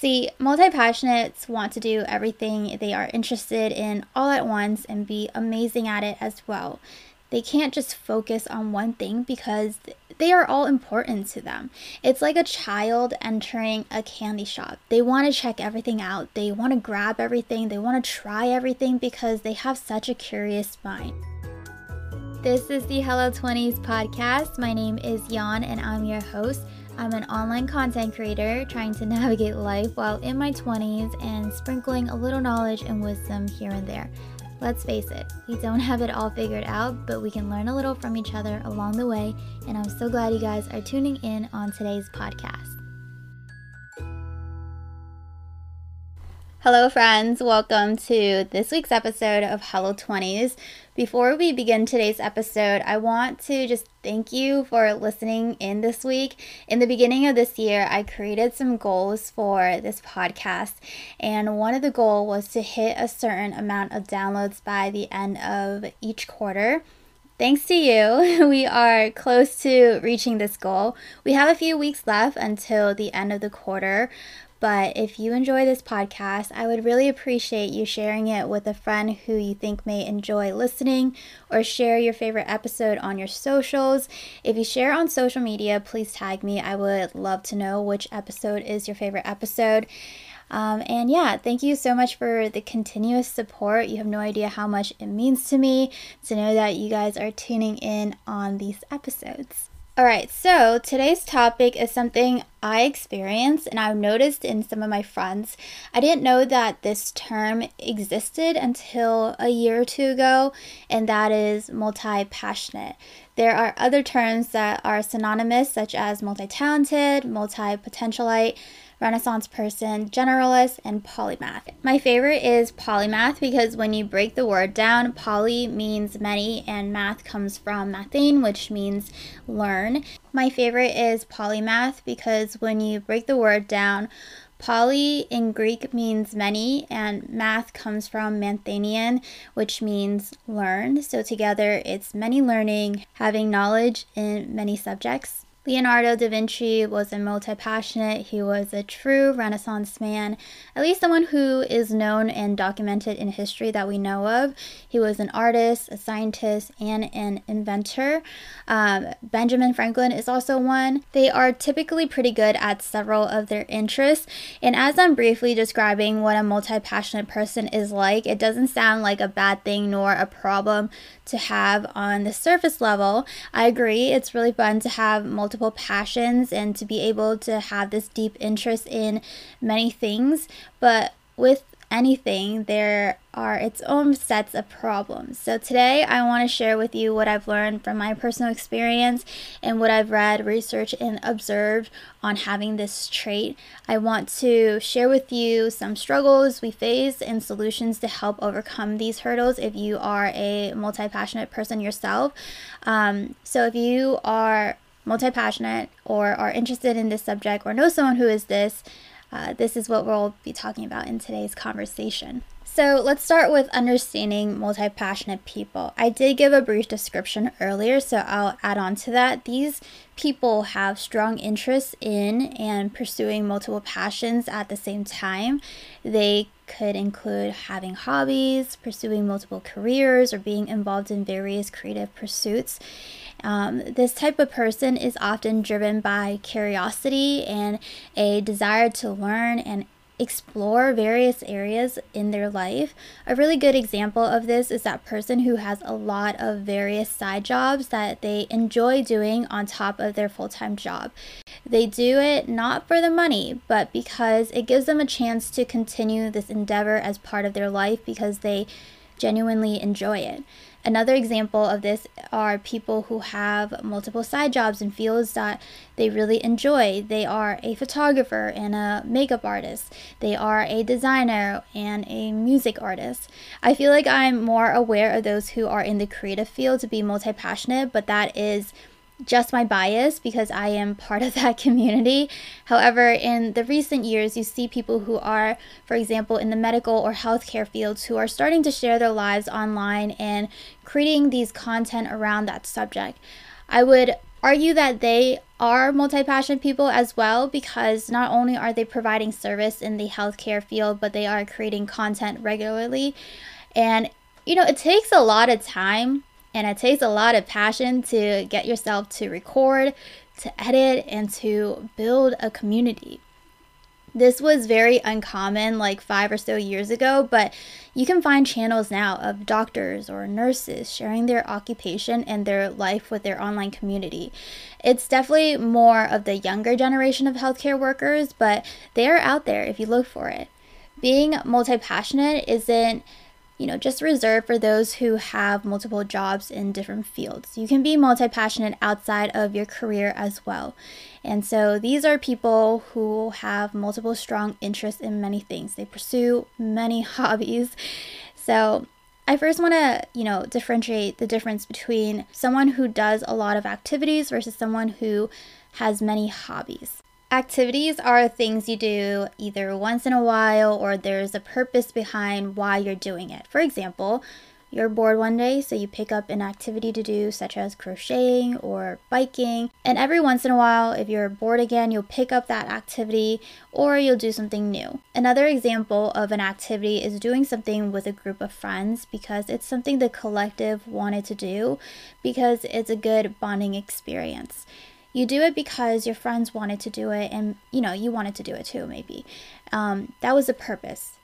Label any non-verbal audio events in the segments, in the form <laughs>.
See, multi passionates want to do everything they are interested in all at once and be amazing at it as well. They can't just focus on one thing because they are all important to them. It's like a child entering a candy shop. They want to check everything out, they want to grab everything, they want to try everything because they have such a curious mind. This is the Hello 20s podcast. My name is Yuan and I'm your host. I'm an online content creator trying to <laughs> navigate life while in my 20s and sprinkling a little knowledge and wisdom here and there. Let's face it, we don't have it all figured out, but we can learn a little from each other along the way, and I'm so glad you guys are tuning in on today's podcast. Hello, friends. Welcome to this week's episode of Hello 20s. Before we begin today's episode, I want to just thank you for listening in this week. In the beginning of this year, I created some goals for this podcast, and one of the goals was to hit a certain amount of downloads by the end of each quarter. Thanks to you, <laughs> we are close to reaching this goal. We have a few weeks left until the end of the quarter, but if you enjoy this podcast, I would really appreciate you sharing it with a friend who you think may enjoy listening or share your favorite episode on your socials. If you share on social media, please tag me. I would love to know which episode is your favorite episode. Um, and yeah, thank you so much for the continuous support. You have no idea how much it means to me to know that you guys are tuning in on these episodes. All right, so today's topic is something I experienced and I've noticed in some of my friends. I didn't know that this term existed until a year or two ago, and that is multi passionate. There are other terms that are synonymous, such as multi talented, multi potentialite Renaissance person, generalist, and polymath. My favorite is polymath because when you break the word down, poly means many and math comes from mathene, which means learn. My favorite is polymath because when you break the word down, Poly in Greek means many, and math comes from manthanein, which means learned. So together it's many learning, having knowledge in many subjects. Leonardo da Vinci was a multi passionate, he was a true Renaissance man, at least someone who is known and documented in history that we know of. He was an artist, a scientist, and an inventor. Um, Benjamin Franklin is also one. They are typically pretty good at several of their interests, and as I'm briefly describing what a multi passionate person is like, it doesn't sound like a bad thing nor a problem to have on the surface level. I agree, it's really fun to have multiple passions and to be able to have this deep interest in many things, but with anything, there are its own sets of problems. So today I want to share with you what I've learned from my personal experience and what I've read, researched, and observed on having this trait. I want to share with you some struggles we face and solutions to help overcome these hurdles if you are a multi passionate person yourself. Um, so if you are multi passionate or are interested in this subject or know someone who is this, uh, this is what we'll be talking about in today's conversation. So let's start with understanding multi passionate people. I did give a brief description earlier, so I'll add on to that. These people have strong interests in and pursuing multiple passions at the same time. They could include having hobbies, pursuing multiple careers, or being involved in various creative pursuits. Um, this type of person is often driven by curiosity and a desire to learn and explore various areas in their life. A really good example of this is that person who has a lot of various side jobs that they enjoy doing on top of their full time job. They do it not for the money, but because it gives them a chance to continue this endeavor as part of their life because they genuinely enjoy it. Another example of this are people who have multiple side jobs in fields that they really enjoy. They are a photographer and a makeup artist. They are a designer and a music artist. I feel like I'm more aware of those who are in the creative field to be multi passionate, but that is just my bias because I am part of <laughs> that community. However, in the recent years, you see people who are, for example, in the medical or healthcare fields who are starting to share their lives online and creating these content around that subject. I would argue that they are multi passionate people as well because not only are they providing service in the healthcare field, but they are creating content regularly. And, you know, it takes a lot of time and it takes a lot of passion to get yourself to record, to edit, and to build a community. This was very uncommon like five or so years ago, but you can find channels now of doctors or nurses sharing their occupation and their life with their online community. It's definitely more of the younger generation of healthcare workers, but they are out there if you look for it. Being multi passionate isn't you know, just reserved for those who have multiple jobs in different fields. You can be multi passionate outside of your career as well. And so these are people who have multiple strong interests in many things. They pursue many <laughs> hobbies. So I first want to, you know, differentiate the difference between someone who does a lot of activities versus someone who has many hobbies. Activities are things you do either once in a while or there's a purpose behind why you're doing it. For example, you're bored one day, so you pick up an activity to do, such as crocheting or biking. And every once in a while, if you're bored again, you'll pick up that activity or you'll do something new. Another example of an activity is doing something with a group of friends because it's something the collective wanted to do because it's a good bonding experience. You do it because your friends wanted to do it and you know you wanted to do it too maybe um, that was the purpose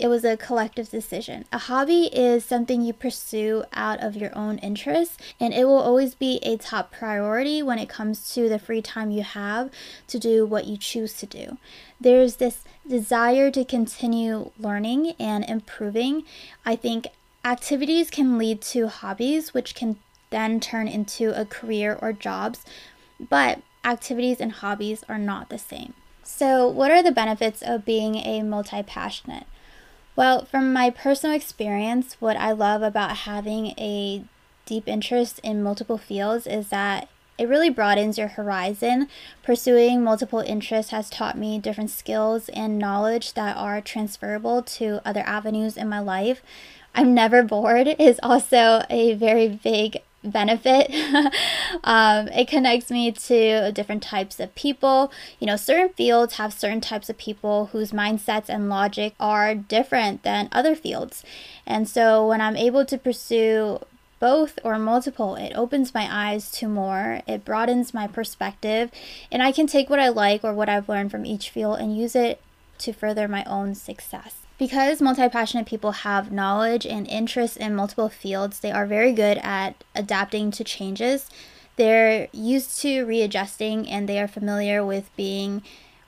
it was a collective decision. A hobby is something you pursue out of your own interest, and it will always be a top priority when it comes to the free time you have to do what you choose to do. There's this desire to continue learning and improving. I think activities can lead to hobbies, which can then turn into a career or jobs, but activities and hobbies are not the same. So, what are the benefits of being a multi passionate? Well, from my personal experience, what I love about having a deep interest in multiple fields is that it really broadens your horizon. Pursuing multiple interests has taught me different skills and knowledge that are transferable to other avenues in my life. I'm never bored <laughs> is also a very big benefit. <laughs> um, it connects me to different types of people. You know, certain fields have certain types of people whose mindsets and logic are different than other fields. And so when I'm able to pursue both or multiple, it opens my eyes to more, it broadens my perspective, and I can take what I like or what I've learned from each field and use it to further my own success. Because multi passionate people have knowledge and interests in multiple fields, they are very good at adapting to changes. They're used to readjusting and they are familiar with being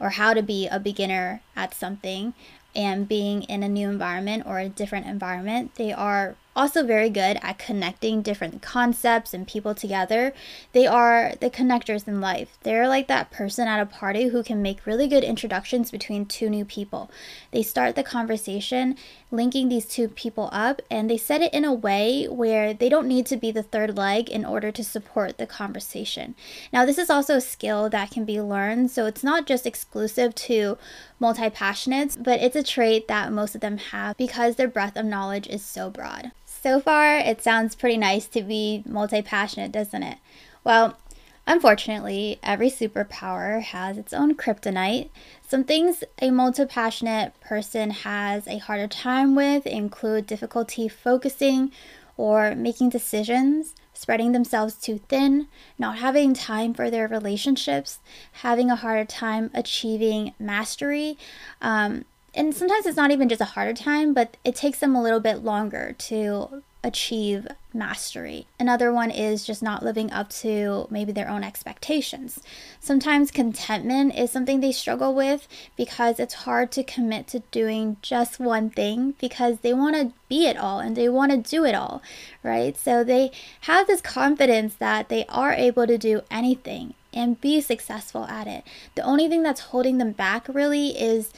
or how to be a beginner at something and being in a new environment or a different environment. They are also very good at connecting different concepts and people together. They are the connectors in life. They're like that person at a party who can make really good introductions between two new people. They start the conversation linking these two people up and they set it in a way where they don't need to be the third leg in order to support the conversation. Now, this is also a skill that can be learned, so it's not just exclusive to multi passionates, but it's a trait that most of them have because their breadth of knowledge is so broad. So far, it sounds pretty nice to be multi passionate, doesn't it? Well, unfortunately, every superpower has its own kryptonite. Some things a multi passionate person has a harder time with include difficulty focusing or making decisions, spreading themselves too thin, not having time for their relationships, having a harder time achieving mastery. Um, and sometimes it's not even just a harder time, but it takes them a little bit longer to achieve mastery. Another one is just not living up to maybe their own expectations. Sometimes contentment is something they struggle with because it's hard to commit to doing just one thing because they want to be it all and they want to do it all, right? So they have this confidence that they are able to do anything and be successful at it. The only thing that's holding them back really is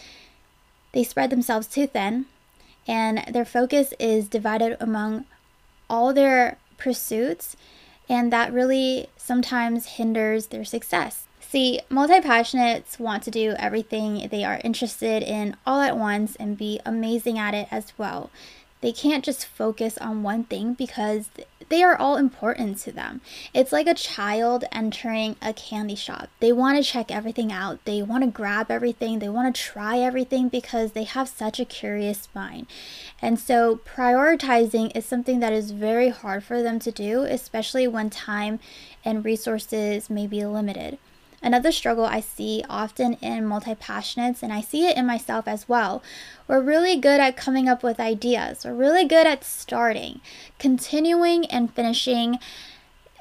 they spread themselves too thin and their focus is divided among all their pursuits, and that really sometimes hinders their success. See, multi passionates want to do everything they are interested in all at once and be amazing at it as well. They can't just focus on one thing because they are all important to them. It's like a child entering a candy shop. They want to check everything out, they want to grab everything, they want to try everything because they have such a curious mind. And so, prioritizing is something that is very hard for them to do, especially when time and resources may be limited. Another struggle I see often in multi passionates, and I see it in myself as well. We're really good at coming up with ideas, we're really good at starting. Continuing and finishing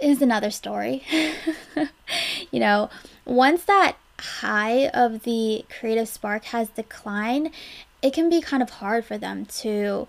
is another story. <laughs> you know, once that high of the creative spark has declined, it can be kind of hard for them to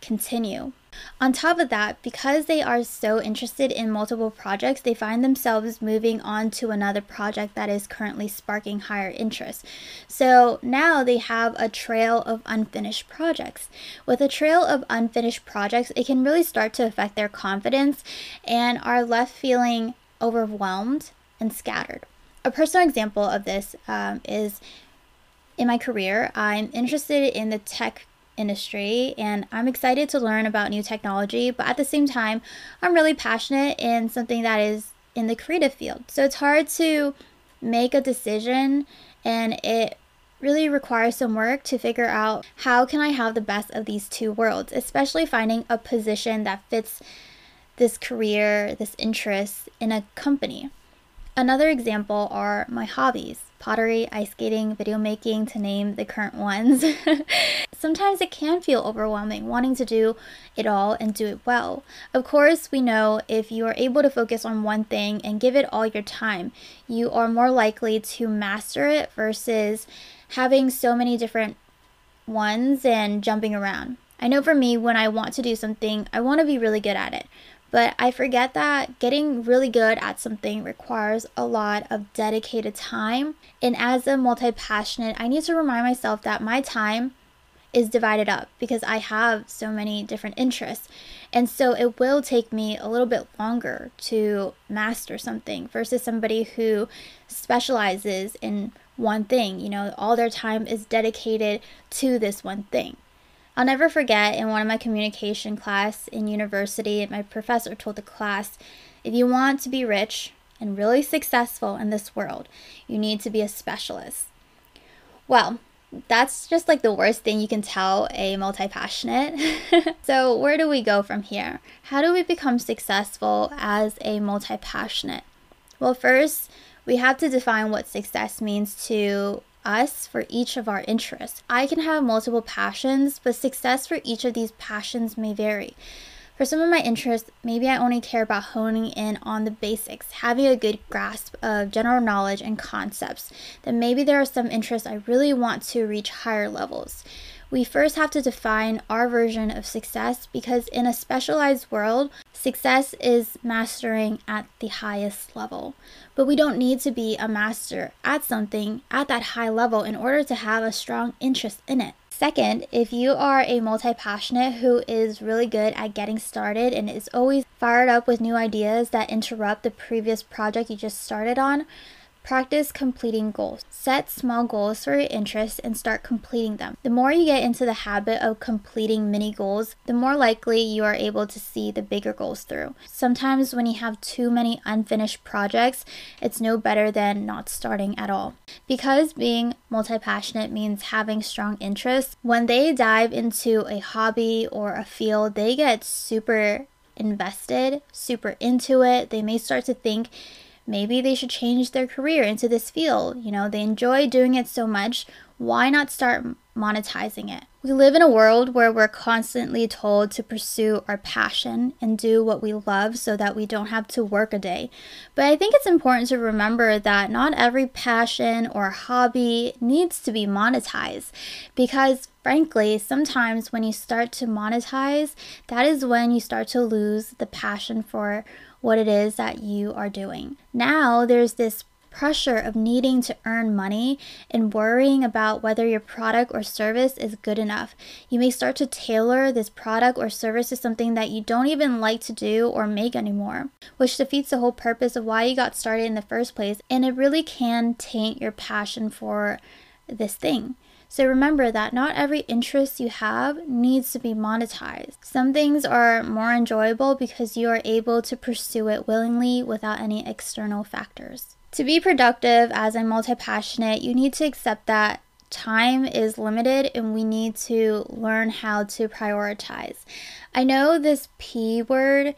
continue. On top of that, because they are so interested in multiple projects, they find themselves moving on to another project that is currently sparking higher interest. So now they have a trail of unfinished projects. With a trail of unfinished projects, it can really start to affect their confidence and are left feeling overwhelmed and scattered. A personal example of this um, is in my career, I'm interested in the tech industry and I'm excited to learn about new technology, but at the same time, I'm really passionate in something that is in the creative field. So it's hard to make a decision and it really requires some work to figure out how can I have the best of these two worlds, especially finding a position that fits this career, this interest in a company. Another example are my hobbies pottery, ice skating, video making, to name the current ones. <laughs> Sometimes it can feel overwhelming wanting to do it all and do it well. Of course, we know if you are able to focus on one thing and give it all your time, you are more likely to master it versus having so many different ones and jumping around. I know for me, when I want to do something, I want to be really good at it. But I forget that getting really good at something requires a lot of dedicated time. And as a multi passionate, I need to remind myself that my time is divided up because I have so many different interests. And so it will take me a little bit longer to master something versus somebody who specializes in one thing. You know, all their time is dedicated to this one thing. I'll never forget in one of my communication class in university, my professor told the class, if you want to be rich and really successful in this world, you need to be a specialist. Well, that's just like the worst thing you can tell a multi passionate. <laughs> so, where do we go from here? How do we become successful as a multi passionate? Well, first, we have to define what success means to us for each of our interests. I can have multiple passions, but success for each of these passions may vary. For some of my interests, maybe I only care about honing in on the basics, having a good grasp of general knowledge and concepts. Then maybe there are some interests I really want to reach higher levels we first have to define our version of success because in a specialized world, success is mastering at the highest level. But we don't need to be a master at something at that high level in order to have a strong interest in it. Second, if you are a multi passionate who is really good at getting started and is always fired up with new ideas that interrupt the previous project you just started on, Practice completing goals. Set small goals for your interests and start completing them. The more you get into the habit of completing mini goals, the more likely you are able to see the bigger goals through. Sometimes, when you have too many unfinished projects, it's no better than not starting at all. Because being multi passionate means having strong interests, when they dive into a hobby or a field, they get super invested, super into it. They may start to think maybe they should change their career into this field. You know, they enjoy doing it so much. Why not start monetizing it? We live in a world where we're constantly told to pursue our passion and do what we love so that we don't have to work a day. But I think it's important to remember that not every passion or hobby needs to be monetized because frankly, sometimes when you start to monetize, that is when you start to lose the passion for what it is that you are doing. Now there's this pressure of needing to earn money and worrying about whether your product or service is good enough. You may start to tailor this product or service to something that you don't even like to do or make anymore, which defeats the whole purpose of why you got started in the first place. And it really can taint your passion for this thing. So remember that not every interest you have needs to be monetized. Some things are more enjoyable because you are able to pursue it willingly without any external factors. To be productive as a multi passionate, you need to accept that time is limited and we need to learn how to prioritize. I know this P word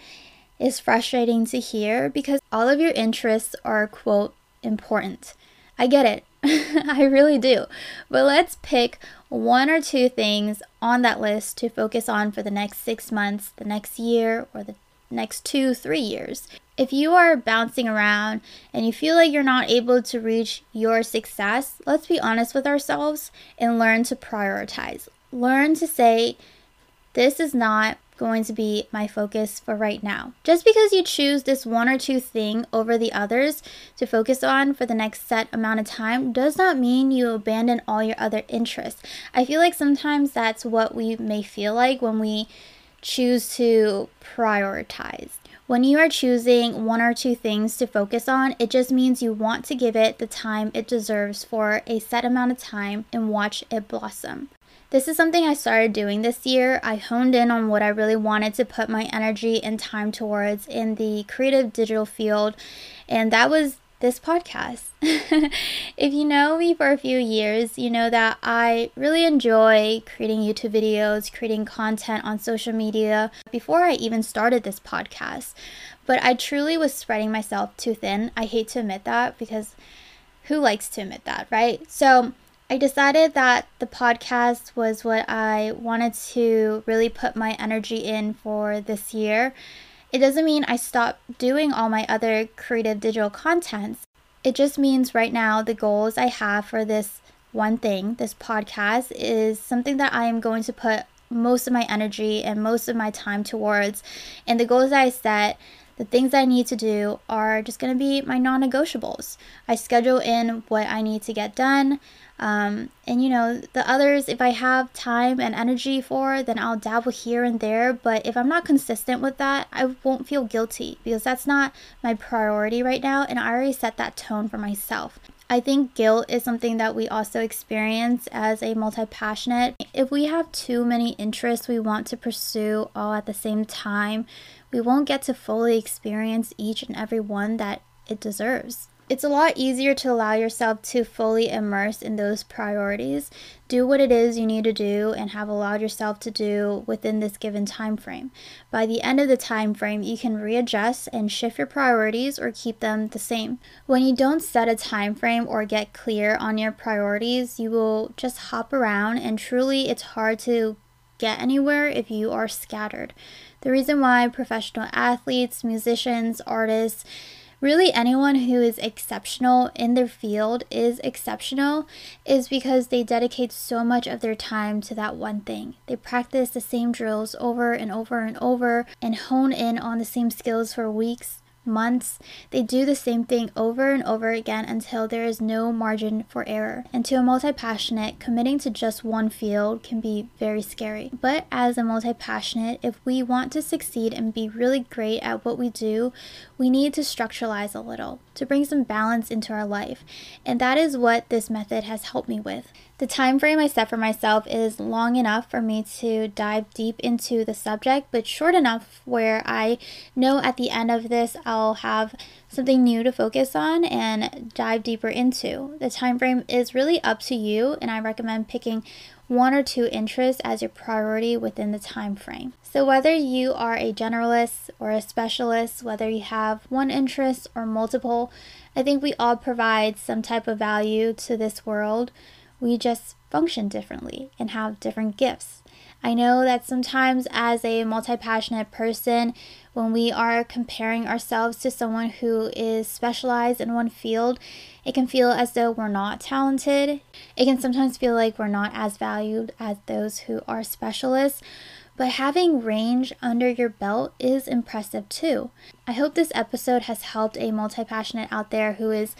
is frustrating to hear because all of your interests are, quote, important. I get it. <laughs> I really do. But let's pick one or two things on that list to focus on for the next six months, the next year, or the next two, three years. If you are bouncing around and you feel like you're not able to reach your success, let's be honest with ourselves and learn to prioritize. Learn to say, this is not going to be my focus for right now. Just because you choose this one or two thing over the others to focus on for the next set amount of time does not mean you abandon all your other interests. I feel like sometimes that's what we may feel like when we choose to prioritize. When you are choosing one or two things to focus on, it just means you want to give it the time it deserves for a set amount of time and watch it blossom. This is something I started doing this year. I honed in on what I really wanted to put my energy and time towards in the creative digital field, and that was this podcast. <laughs> if you know me for a few years, you know that I really enjoy creating YouTube videos, creating content on social media before I even started this podcast. But I truly was spreading myself too thin. I hate to admit that because who likes to admit that, right? So I decided that the podcast was what I wanted to really put my energy in for this year. It doesn't mean I stopped doing all my other creative digital contents. It just means right now the goals I have for this one thing, this podcast, is something that I am going to put most of my energy and most of my time towards. And the goals I set, the things I need to do are just going to be my non negotiables. I schedule in what I need to get done. Um, and you know, the others, if I have time and energy for, then I'll dabble here and there. But if I'm not consistent with that, I won't feel guilty because that's not my priority right now. And I already set that tone for myself. I think guilt is something that we also experience as a multi passionate. If we have too many interests we want to pursue all at the same time, we won't get to fully experience each and every one that it deserves. It's a lot easier to allow yourself to fully immerse in those priorities, do what it is you need to do and have allowed yourself to do within this given time frame. By the end of the time frame, you can readjust and shift your priorities or keep them the same. When you don't set a time frame or get clear on your priorities, you will just hop around and truly it's hard to get anywhere if you are scattered. The reason why professional athletes, musicians, artists, really anyone who is exceptional in their field is exceptional is because they dedicate so much of their time to that one thing. They practice the same drills over and over and over and hone in on the same skills for weeks, months, they do the same thing over and over again until there is no margin for error. And to a multi passionate, committing to just one field can be very scary. But as a multi passionate, if we want to succeed and be really great at what we do, we need to structuralize a little to bring some balance into our life. And that is what this method has helped me with. The time frame I set for myself is long enough for me to dive deep into the subject, but short enough where I know at the end of this I'll have something new to focus on and dive deeper into. The time frame is really up to you, and I recommend picking one or two interests as your priority within the time frame. So whether you are a generalist or a specialist, whether you have one interest or multiple, I think we all provide some type of value to this world. We just function differently and have different gifts. I know that sometimes, as a multi passionate person, when we are comparing ourselves to someone who is specialized in one field, it can feel as though we're not talented. It can sometimes feel like we're not as valued as those who are specialists. But having range under your belt is impressive too. I hope this episode has helped a multi passionate out there who is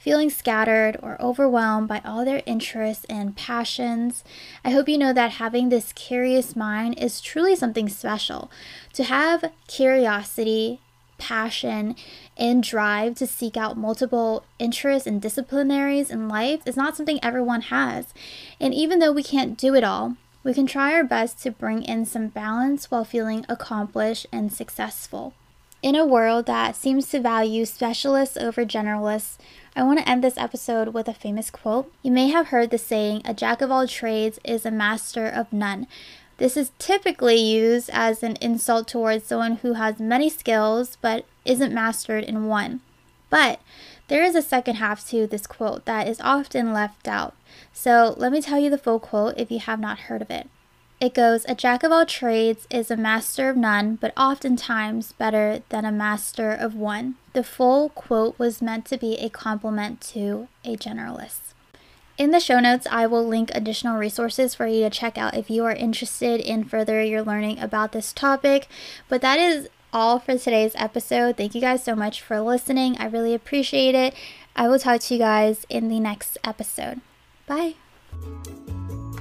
feeling scattered or overwhelmed by all their interests and passions. I hope you know that having this curious mind is truly something special. To have curiosity passion and drive to seek out multiple interests and disciplinaries in life is not something everyone has. And even though we can't do it all, we can try our best to bring in some balance while feeling accomplished and successful. In a world that seems to value specialists over generalists, I want to end this episode with a famous quote. You may have heard the saying, a jack of all trades is a master of none. This is typically used as an insult towards someone who has many skills but isn't mastered in one. But there is a second half to this quote that is often left out. So let me tell you the full quote if you have not heard of it. It goes, A jack of all trades is a master of none, but oftentimes better than a master of one. The full quote was meant to be a compliment to a generalist. In the show notes, I will link additional resources for you to check out if you are interested in further your learning about this topic. But that is all for today's episode. Thank you guys so much for listening. I really appreciate it. I will talk to you guys in the next episode. Bye.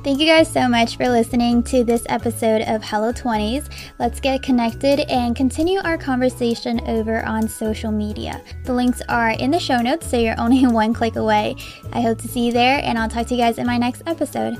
Thank you guys so much for listening to this episode of Hello 20s. Let's get connected and continue our conversation over on social media. The links are in the show notes, so you're only <laughs> one click away. I hope to see you there, and I'll talk to you guys in my next episode.